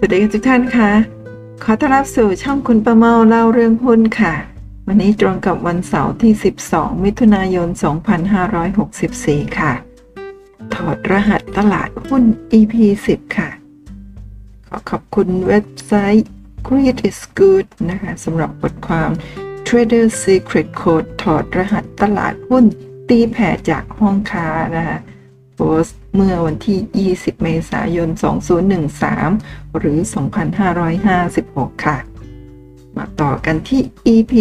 สวัสดีทุกท่านคะขอต้อนรับสู่ช่องคุณประเมาเล่าเรื่องหุ้นค่ะ วันนี้ตรงกับวันเสาร์ที่ 12 มิถุนายน 2564 ค่ะ ถอดรหัสตลาดหุ้น EP 10 ค่ะ ขอขอบคุณเว็บไซต์ Greed is Good นะคะสำหรับบทความ Trader Secret Code ถอดรหัสตลาดหุ้นตีแผ่จากห้องค้านะคะ โพสต์เมื่อวันที่ 20 เมษายน 2013 หรือ 2556 ค่ะ มาต่อกันที่ EP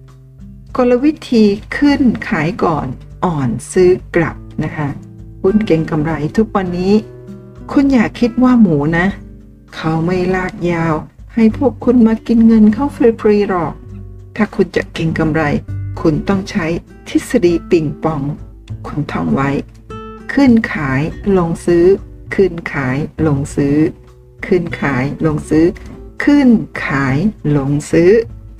10 กลวิธีขึ้นขายก่อนอ่อนซื้อกลับนะคะหุ้นเก่งกำไรทุกวันนี้ คุณอย่าคิดว่าหมูนะ เขาไม่ลากยาว ให้พวกคุณมากินเงินเข้าฟรีๆหรอก ถ้าคุณจะเก่งกำไร คุณต้องใช้ทฤษฎีปิงปอง คุณท่องไว้ ขึ้นขายลงซื้อ ขึ้นขายลงซื้อ ขึ้นขายลงซื้อ ขึ้นขายลงซื้อ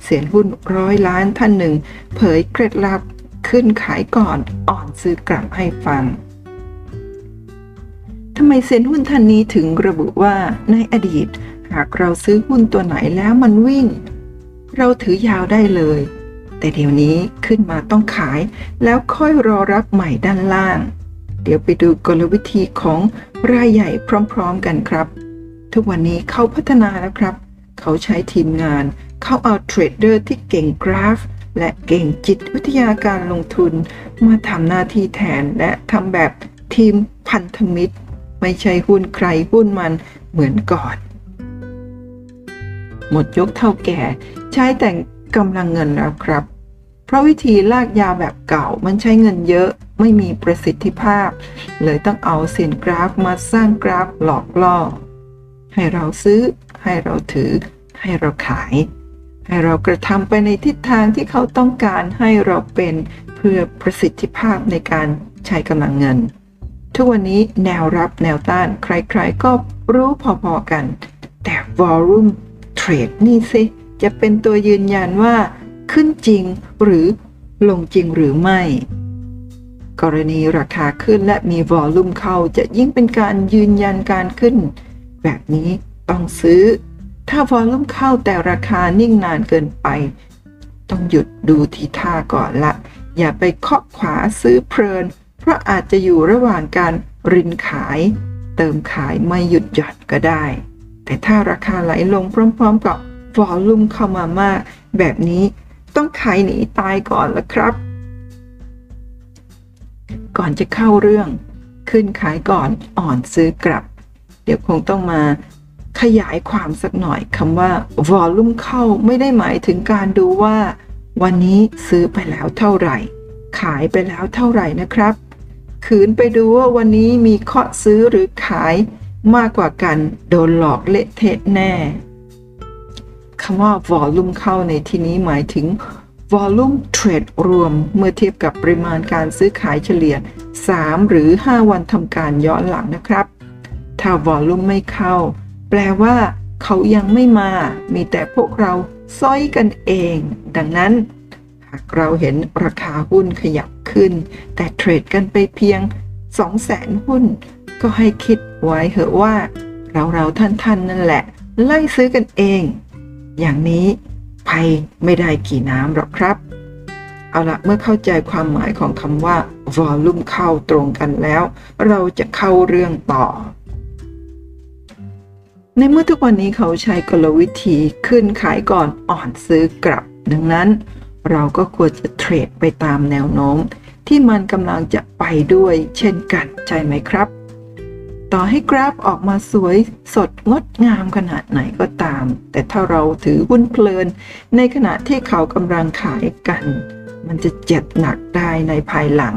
เสียนหุ้นร้อยล้านท่านหนึ่ง เผยเคล็ดลับขึ้นขายก่อนอ่อนซื้อกลับให้ฟังทำไมเซียนหุ้นท่านนี้ถึงระบุว่าในอดีต หากเราซื้อหุ้นตัวไหนแล้วมันวิ่ง เราถือยาวได้เลย แต่เดี๋ยวนี้ขึ้นมาต้องขายแล้วค่อยรอรับใหม่ด้านล่าง เดี๋ยวไปดูกลวิธีของรายใหญ่พร้อมๆกันครับ ทุกวันนี้เขาพัฒนาแล้วครับ เขาใช้ทีมงาน เขาเอาเทรดเดอร์ที่เก่งกราฟ และเก่งจิตวิทยาการลงทุน มาทำหน้าที่แทนและทำแบบทีมพันธมิตร ไม่ใช่หุ้นใครหุ้นมันเหมือนก่อน หมดยกเท่าแก่ใช้แต่กำลังเงินแล้วครับ เพราะวิธีลากยาแบบเก่ามันใช้เงินเยอะไม่มีประสิทธิภาพ เลยต้องเอาเส้นกราฟมาสร้างกราฟหลอกล่อ ให้เราซื้อ ให้เราถือ ให้เราขาย ให้เรากระทำไปในทิศทางที่เขาต้องการให้เราเป็นเพื่อประสิทธิภาพในการใช้กำลังเงิน ทุกวันนี้แนวรับแนวต้านใครๆก็รู้พอๆกัน แต่ volume trade นี่สิจะเป็นตัวยืนยันว่า ขึ้นจริงหรือลงจริงหรือไม่ กรณีราคาขึ้นและมีวอลลุ่มเข้าจะยิ่งเป็นการยืนยันการขึ้น แบบนี้ต้องซื้อ ถ้าวอลลุ่มเข้าแต่ราคานิ่งนานเกินไป ต้องหยุดดูทีท่าก่อนละ อย่าไปเคาะขวาซื้อเพลิน เพราะอาจจะอยู่ระหว่างการรินขาย เติมขายไม่หยุดหย่อนก็ได้ แต่ถ้าราคาไหลลงพร้อมๆกับวอลลุ่มเข้ามามาก แบบนี้ ต้องขายหนีตายก่อนละครับ ก่อนจะเข้าเรื่อง ขึ้นขายก่อนอ่อนซื้อกลับ เดี๋ยวคงต้องมาขยายความสักหน่อยคำว่าวอลลุ่มเข้าไม่ได้หมายถึงการดูว่า วันนี้ซื้อไปแล้วเท่าไหร่ ขายไปแล้วเท่าไหร่นะครับ ขืนไปดูว่าวันนี้มีเคาะซื้อหรือขายมากกว่ากันโดนหลอกเละเทะแน่ คำว่า volume เข้าในที่นี้หมายถึง volume trade รวมเมื่อเทียบกับปริมาณการซื้อขายเฉลี่ย 3 หรือ 5 วันทำการย้อนหลังนะครับ ถ้า volume ไม่เข้า แปลว่า เขายังไม่มา มีแต่พวกเราซ้อยกันเอง ดังนั้น หากเราเห็นราคาหุ้นขยับขึ้น แต่เทรดกันไปเพียง 200,000 หุ้น ก็ให้คิดไว้เหอะว่า เราเราท่านๆนนั่นแหละ ไล่ซื้อกันเอง อย่างนี้ภัยไม่ได้กี่น้ำหรอกครับ เอาละเมื่อเข้าใจความหมายของคำว่า volume เข้าตรงกันแล้ว เราจะเข้าเรื่องต่อ ในเมื่อทุกวันนี้เขาใช้กลวิธีขึ้นขายก่อนอ่อนซื้อกลับ ดังนั้น เราก็ควรจะเทรดไปตามแนวโน้ม ที่มันกำลังจะไปด้วยเช่นกันใช่ไหมครับ ต่อให้กราฟออกมาสวยสดงดงามขนาดไหนก็ตาม แต่ถ้าเราถือหุ้นเพลิน ในขณะที่เขากำลังขายกัน มันจะเจ็บหนักได้ในภายหลัง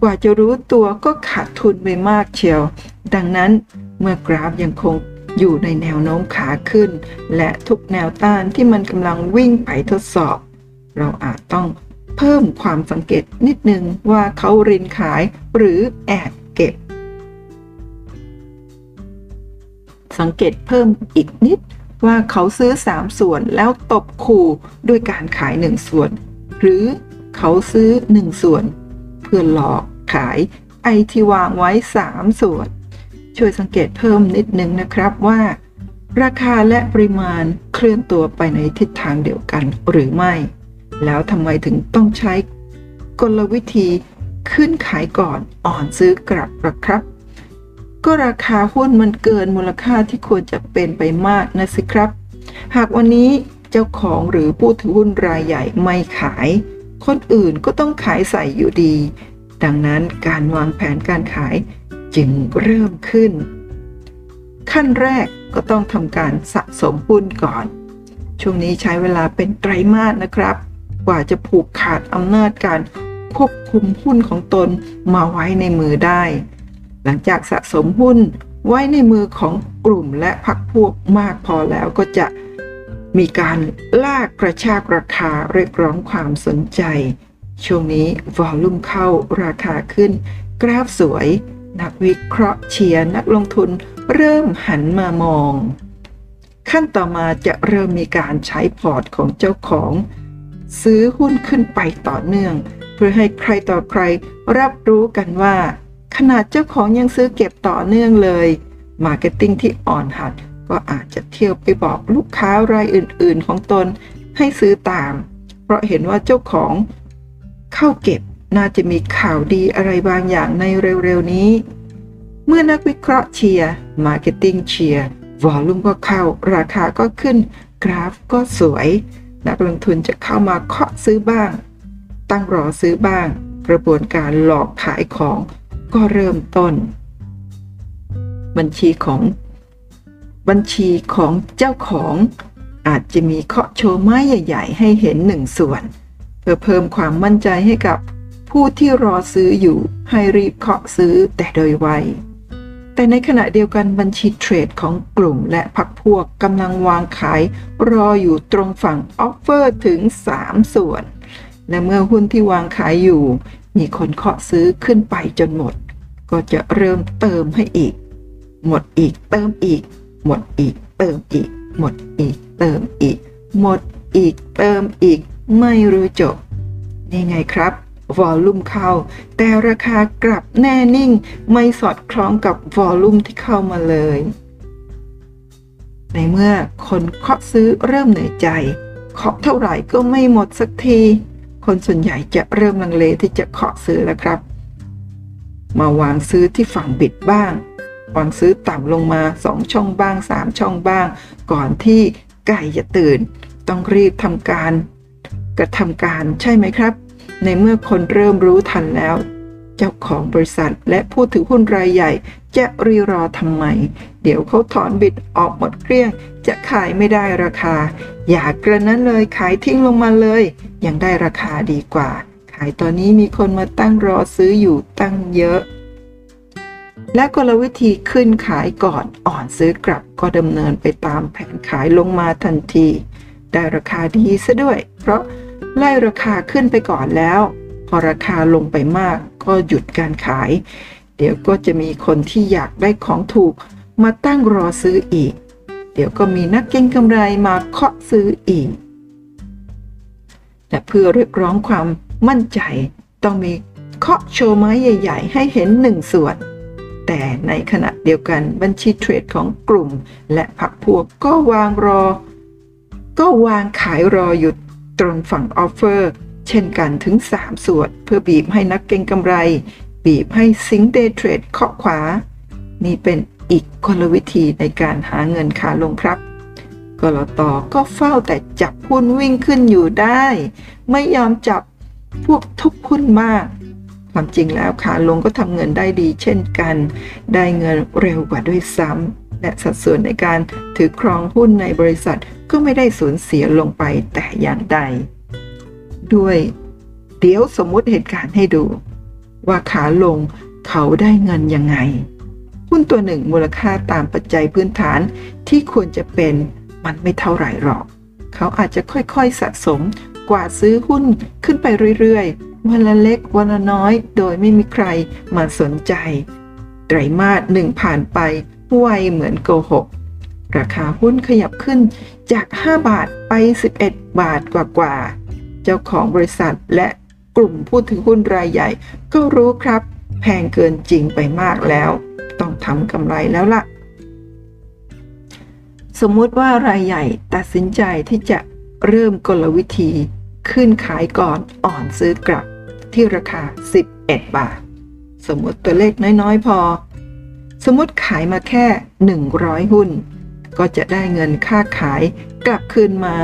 กว่าจะรู้ตัวก็ขาดทุนไปมากเชียว ดังนั้นเมื่อกราฟยังคงอยู่ในแนวโน้มขาขึ้น และทุกแนวต้านที่มันกำลังวิ่งไปทดสอบ เราอาจต้องเพิ่มความสังเกตนิดนึงว่าเขารินขายหรือแอบ สังเกตเพิ่มอีกนิดว่าเขาซื้อ 3 ส่วนแล้วตบขู่ด้วยการขาย 1 ส่วน หรือเขาซื้อ 1 ส่วน เพื่อหลอกขายไอที่วางไว้ 3 ส่วน ช่วยสังเกตเพิ่มนิดนึงนะครับว่า ราคาและปริมาณเคลื่อนตัวไปในทิศทางเดียวกันหรือไม่ แล้วทำไมถึงต้องใช้กลวิธีขึ้นขายก่อนอ่อนซื้อกลับหรอครับ ก็ราคาหุ้นมันเกินมูลค่าที่ควรจะเป็นไปมากนะสิครับ หากวันนี้เจ้าของหรือผู้ถือหุ้นรายใหญ่ไม่ขาย คนอื่นก็ต้องขายใส่อยู่ดี ดังนั้นการวางแผนการขายจึงเริ่มขึ้น ขั้นแรกก็ต้องทำการสะสมหุ้นก่อน ช่วงนี้ใช้เวลาเป็นไตรมาสนะครับ กว่าจะผูกขาดอำนาจการควบคุมหุ้นของตนมาไว้ในมือได้ หลังจากสะสมหุ้นไว้ในมือของกลุ่มและพักพวกมากพอแล้วก็จะมีการลากกระชากราคาเรียกร้องความสนใจ ช่วงนี้วอลลุ่มเข้าราคาขึ้น กราฟสวย นักวิเคราะห์เชียร์นักลงทุนเริ่มหันมามอง ขั้นต่อมาจะเริ่มมีการใช้พอร์ตของเจ้าของ ซื้อหุ้นขึ้นไปต่อเนื่อง เพื่อให้ใครต่อใครรับรู้กันว่า ขนาดเจ้าของยังซื้อเก็บต่อเนื่องเลย marketing ที่อ่อนหัดก็อาจจะเที่ยวไปบอกลูกค้ารายอื่นๆ ของตนให้ซื้อตาม เพราะเห็นว่าเจ้าของเข้าเก็บน่าจะมีข่าวดีอะไรบางอย่างในเร็วๆนี้ เมื่อนักวิเคราะห์เชียร์ marketing เชียร์ volume ก็เข้า ราคาก็ขึ้น กราฟก็สวย นักลงทุนจะเข้ามาเคาะซื้อบ้าง ตั้งรอซื้อบ้าง กระบวนการหลอกขายของ ก็เริ่มต้น บัญชีของบัญชีของเจ้าของอาจจะมีเคาะโชว์ไม้ใหญ่ ๆ ให้เห็นหนึ่งส่วน เพื่อเพิ่มความมั่นใจให้กับผู้ที่รอซื้ออยู่ให้รีบเคาะซื้อแต่โดยไว แต่ในขณะเดียวกันบัญชี trade ของกลุ่มและพรรคพวกกำลังวางขาย รออยู่ตรงฝั่ง offer ถึง 3 ส่วน และเมื่อหุ้นที่วางขายอยู่ มีคนเคาะซื้อขึ้นไปจนหมด ก็จะเริ่มเติมให้อีก หมดอีกเติมอีก หมดอีกเติมอีก หมดอีกเติมอีก หมดอีกเติมอีก ไม่รู้จบ นี่ไงครับวอลลุ่มเข้า แต่ราคากลับแน่นิ่ง ไม่สอดคล้องกับวอลลุ่มที่เข้ามาเลย ในเมื่อคนเคาะซื้อเริ่มเหนื่อยใจเคาะเท่าไหร่ก็ไม่หมดสักที คนส่วนใหญ่จะเริ่มลังเลที่จะเคาะซื้อแล้วครับ มาวางซื้อที่ฝั่งบิดบ้างวางซื้อต่ำลงมา 2 ช่องบ้าง 3 ช่องบ้าง ก่อนที่ไก่จะตื่น ต้องรีบทำการ กระทำการใช่ไหมครับ ในเมื่อคนเริ่มรู้ทันแล้ว เจ้าของบริษัทและผู้ถือหุ้นรายใหญ่ จะรีรอทำไม เดี๋ยวเขาถอนบิดออกหมดเกลี้ยง จะขายไม่ได้ราคา อย่ากระนั้นเลยขายทิ้งลงมาเลย ยังได้ราคาดีกว่า ขายตอนนี้มีคนมาตั้งรอซื้ออยู่ตั้งเยอะ และกลวิธีขึ้นขายก่อนอ่อนซื้อกลับก็ดำเนินไปตามแผนขายลงมาทันที ได้ราคาดีซะด้วย เพราะไล่ราคาขึ้นไปก่อนแล้ว พอราคาลงไปมากก็หยุดการขาย เดี๋ยวก็จะมีคนที่อยากได้ของถูกมาตั้งรอซื้ออีก เดี๋ยวก็มีนักเก็งกำไรมาเคาะซื้ออีกและเพื่อเรียกร้องความมั่นใจต้องมีเคาะโชว์ไม้ใหญ่ ๆ ให้เห็นหนึ่งส่วน แต่ในขณะเดียวกันบัญชีเทรดของกลุ่ม และพรรคพวกก็วางรอ ก็วางขายรออยู่ตรงฝั่ง offer เช่นกันถึง 3 ส่วน เพื่อบีบให้นักเก็งกำไร บีบให้ซิ่ง day trade เคาะขวา นี่เป็นอีกกลวิธีในการหาเงินขาลงครับกลต. ก็เฝ้าแต่จับหุ้นวิ่งขึ้นอยู่ได้ ไม่ยอมจับพวกทุบหุ้นมั่ง ความจริงแล้วขาลงก็ทำเงินได้ดีเช่นกัน ได้เงินเร็วกว่าด้วยซ้ำและสัดส่วนในการถือครองหุ้นในบริษัทก็ไม่ได้สูญเสียลงไปแต่อย่างใด ด้วย เดี๋ยวสมมุติเหตุการณ์ให้ดู ว่าขาลงเขาได้เงินยังไง หุ้นตัวหนึ่งมูลค่าตามปัจจัยพื้นฐานที่ควรจะเป็นมันไม่เท่าไหร่หรอก เขาอาจจะค่อยๆสะสมกว่าซื้อหุ้นขึ้นไปเรื่อยๆ วันละเล็กวันละน้อย โดยไม่มีใครมาสนใจ ไตรมาสหนึ่งผ่านไปไวเหมือนโกหก ราคาหุ้นขยับขึ้นจาก 5 บาทไป 11 บาทกว่าๆ เจ้าของบริษัทและ กลุ่มผู้ถือหุ้นรายใหญ่ ก็รู้ครับ แพงเกินจริงไปมากแล้ว ต้องทำกำไรแล้วล่ะ สมมติว่ารายใหญ่ตัดสินใจที่จะเริ่มกลวิธี ขึ้นขายก่อนอ่อนซื้อกลับที่ราคา 11 บาท สมมติตัวเลขน้อยๆ พอ สมมติขายมาแค่ 100 หุ้น ก็จะได้เงินค่าขายกลับคืนมา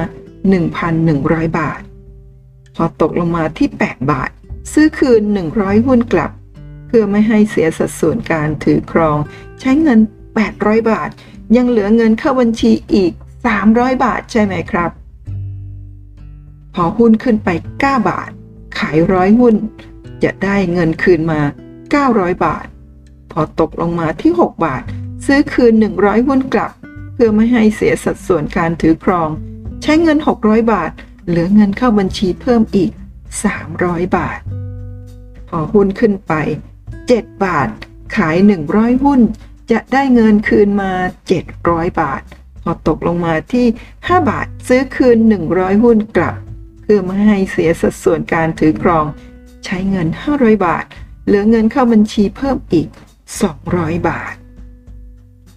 1,100 บาท พอตกลงมาที่ 8 บาท ซื้อคืน 100 หุ้นกลับ เพื่อไม่ให้เสียสัดส่วนการถือครอง ใช้เงิน 800 บาท ยังเหลือเงินเข้าบัญชีอีก 300 บาทใช่ไหมครับ พอหุ้นขึ้นไป 9 บาท ขายร้อยหุ้น จะได้เงินคืนมา 900 บาท พอตกลงมาที่ 6 บาท ซื้อคืน 100 หุ้นกลับ เพื่อไม่ให้เสียสัดส่วนการถือครอง ใช้เงิน 600 บาท เหลือเงินเข้าบัญชีเพิ่มอีก 300 บาท พอหุ้นขึ้นไป 7 บาท ขาย 100 หุ้น จะได้เงินคืนมา 700 บาท พอตกลงมาที่ 5 บาทซื้อคืน 100 หุ้นกลับ เพื่อไม่ให้เสียสัดส่วนการถือครอง ใช้เงิน 500 บาท เหลือเงินเข้าบัญชีเพิ่มอีก 200 บาท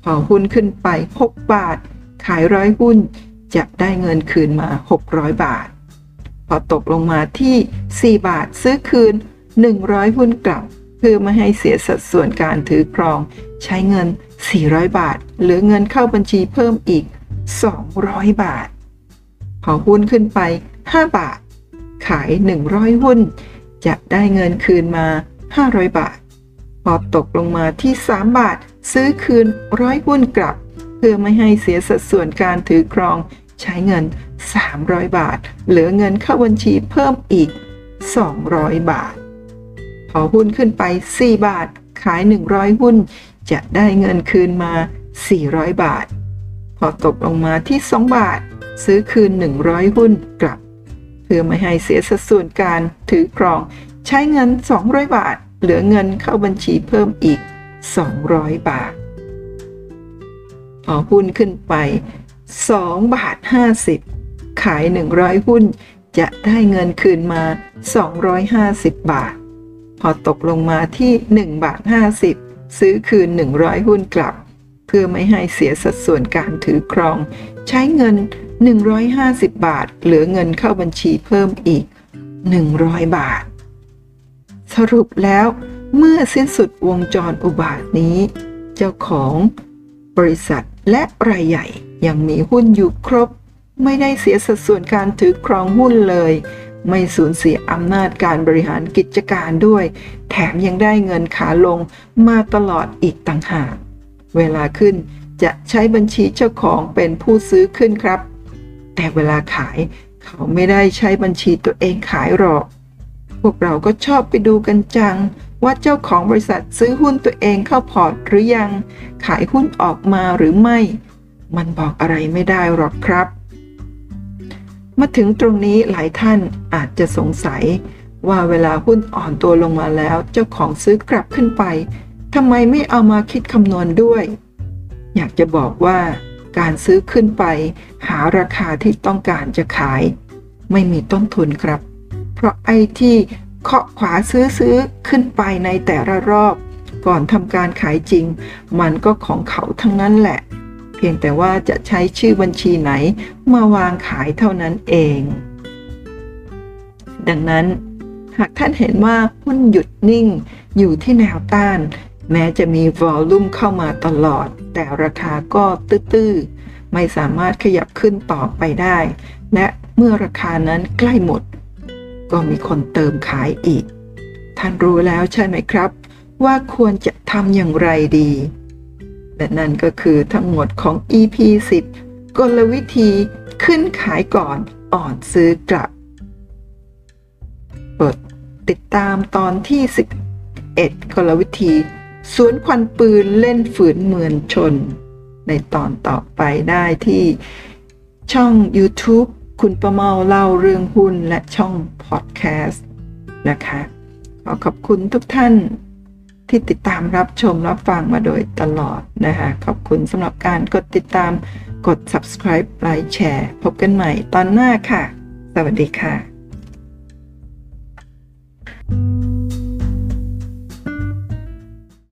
พอหุ้นขึ้นไป 6 บาท ขายร้อยหุ้น จะได้เงินคืนมา 600 บาท พอตกลงมาที่ 4 บาทซื้อคืน 100 หุ้นกลับ เพื่อไม่ให้เสียสัดส่วนการถือครอง ใช้เงิน 400 บาทหลือเงินเข้าบัญชีเพิ่มอีก 200 บาท พอหุ้นขึ้นไป 5 บาท ขาย 100 หุ้น จะได้เงินคืนมา 500 บาท พอตกลงมาที่ 3 บาท ซื้อคืนร้อยหุ้นกลับ เพื่อไม่ให้เสียสัดส่วนการถือครองใช้เงิน 300 บาท เหลือเงินเข้าบัญชีเพิ่มอีก 200 บาท พอหุ้นขึ้นไป 4 บาท ขาย 100 หุ้น จะได้เงินคืนมา 400 บาท พอตกลงมาที่ 2 บาท ซื้อคืน 100 หุ้นกลับ เพื่อไม่ให้เสียสัดส่วนการถือครอง ใช้เงิน 200 บาท เหลือเงินเข้าบัญชีเพิ่มอีก 200 บาท หุ้นขึ้นไป 2 บาท 50 ขาย 100 หุ้น จะได้เงินคืนมา 250 บาท พอตกลงมาที่ 1 บาท 50 ซื้อคืน 100 หุ้นกลับ เพื่อไม่ให้เสียสัดส่วนการถือครอง ใช้เงิน 150 บาท เหลือเงินเข้าบัญชีเพิ่มอีก 100 บาท สรุปแล้วเมื่อสิ้นสุดวงจรอุบาทนี้ เจ้าของบริษัท และรายใหญ่ยังมีหุ้นอยู่ครบ ไม่ได้เสียสัดส่วนการถือครองหุ้นเลย ไม่สูญเสียอำนาจการบริหารกิจการด้วย แถมยังได้เงินขาลงมาตลอดอีกต่างหาก เวลาขึ้นจะใช้บัญชีเจ้าของเป็นผู้ซื้อขึ้นครับ แต่เวลาขายเขาไม่ได้ใช้บัญชีตัวเองขายหรอก พวกเราก็ชอบไปดูกันจัง ว่าเจ้าของบริษัทซื้อหุ้นตัวเองเข้าพอร์ตหรือยังขายหุ้นออกมาหรือไม่ มันบอกอะไรไม่ได้หรอกครับ มาถึงตรงนี้หลายท่านอาจจะสงสัย ว่าเวลาหุ้นอ่อนตัวลงมาแล้ว เจ้าของซื้อกลับขึ้นไปทำไมไม่เอามาคิดคำนวณด้วย อยากจะบอกว่าการซื้อขึ้นไป หาราคาที่ต้องการจะขาย ไม่มีต้นทุนครับ เพราะไอ้ที่ เคาะขวาซื้อซื้อขึ้นไปในแต่ละรอบ ก่อนทำการขายจริง มันก็ของเขาทั้งนั้นแหละ เพียงแต่ว่าจะใช้ชื่อบัญชีไหนมาวางขายเท่านั้นเอง ดังนั้น หากท่านเห็นว่าหุ้นหยุดนิ่งอยู่ที่แนวต้าน แม้จะมีวอลลุ่มเข้ามาตลอด แต่ราคาก็ตื้อๆไม่สามารถขยับขึ้นต่อไปได้ และเมื่อราคานั้นใกล้หมด ก็มีคนเติมขายอีก ท่านรู้แล้วใช่ไหมครับ ว่าควรจะทำอย่างไรดีและนั่นก็คือทั้งหมดของ EP 10กลวิธีขึ้นขายก่อนอ่อนซื้อกลับเปิดติดตามตอนที่ 11กลวิธี สวนควันปืนเล่นฝืนเมือนชน ในตอนต่อไปได้ที่ช่อง YouTube คุณประเมาเล่าเรื่องหุ้นและช่องพอดแคสต์นะคะ ขอขอบคุณทุกท่านที่ติดตามรับชมรับฟังมาโดยตลอดนะคะขอบคุณสำหรับการกดติดตามกด subscribe ไลค์แชร์ พบกันใหม่ตอนหน้าค่ะ สวัสดีค่ะ thank you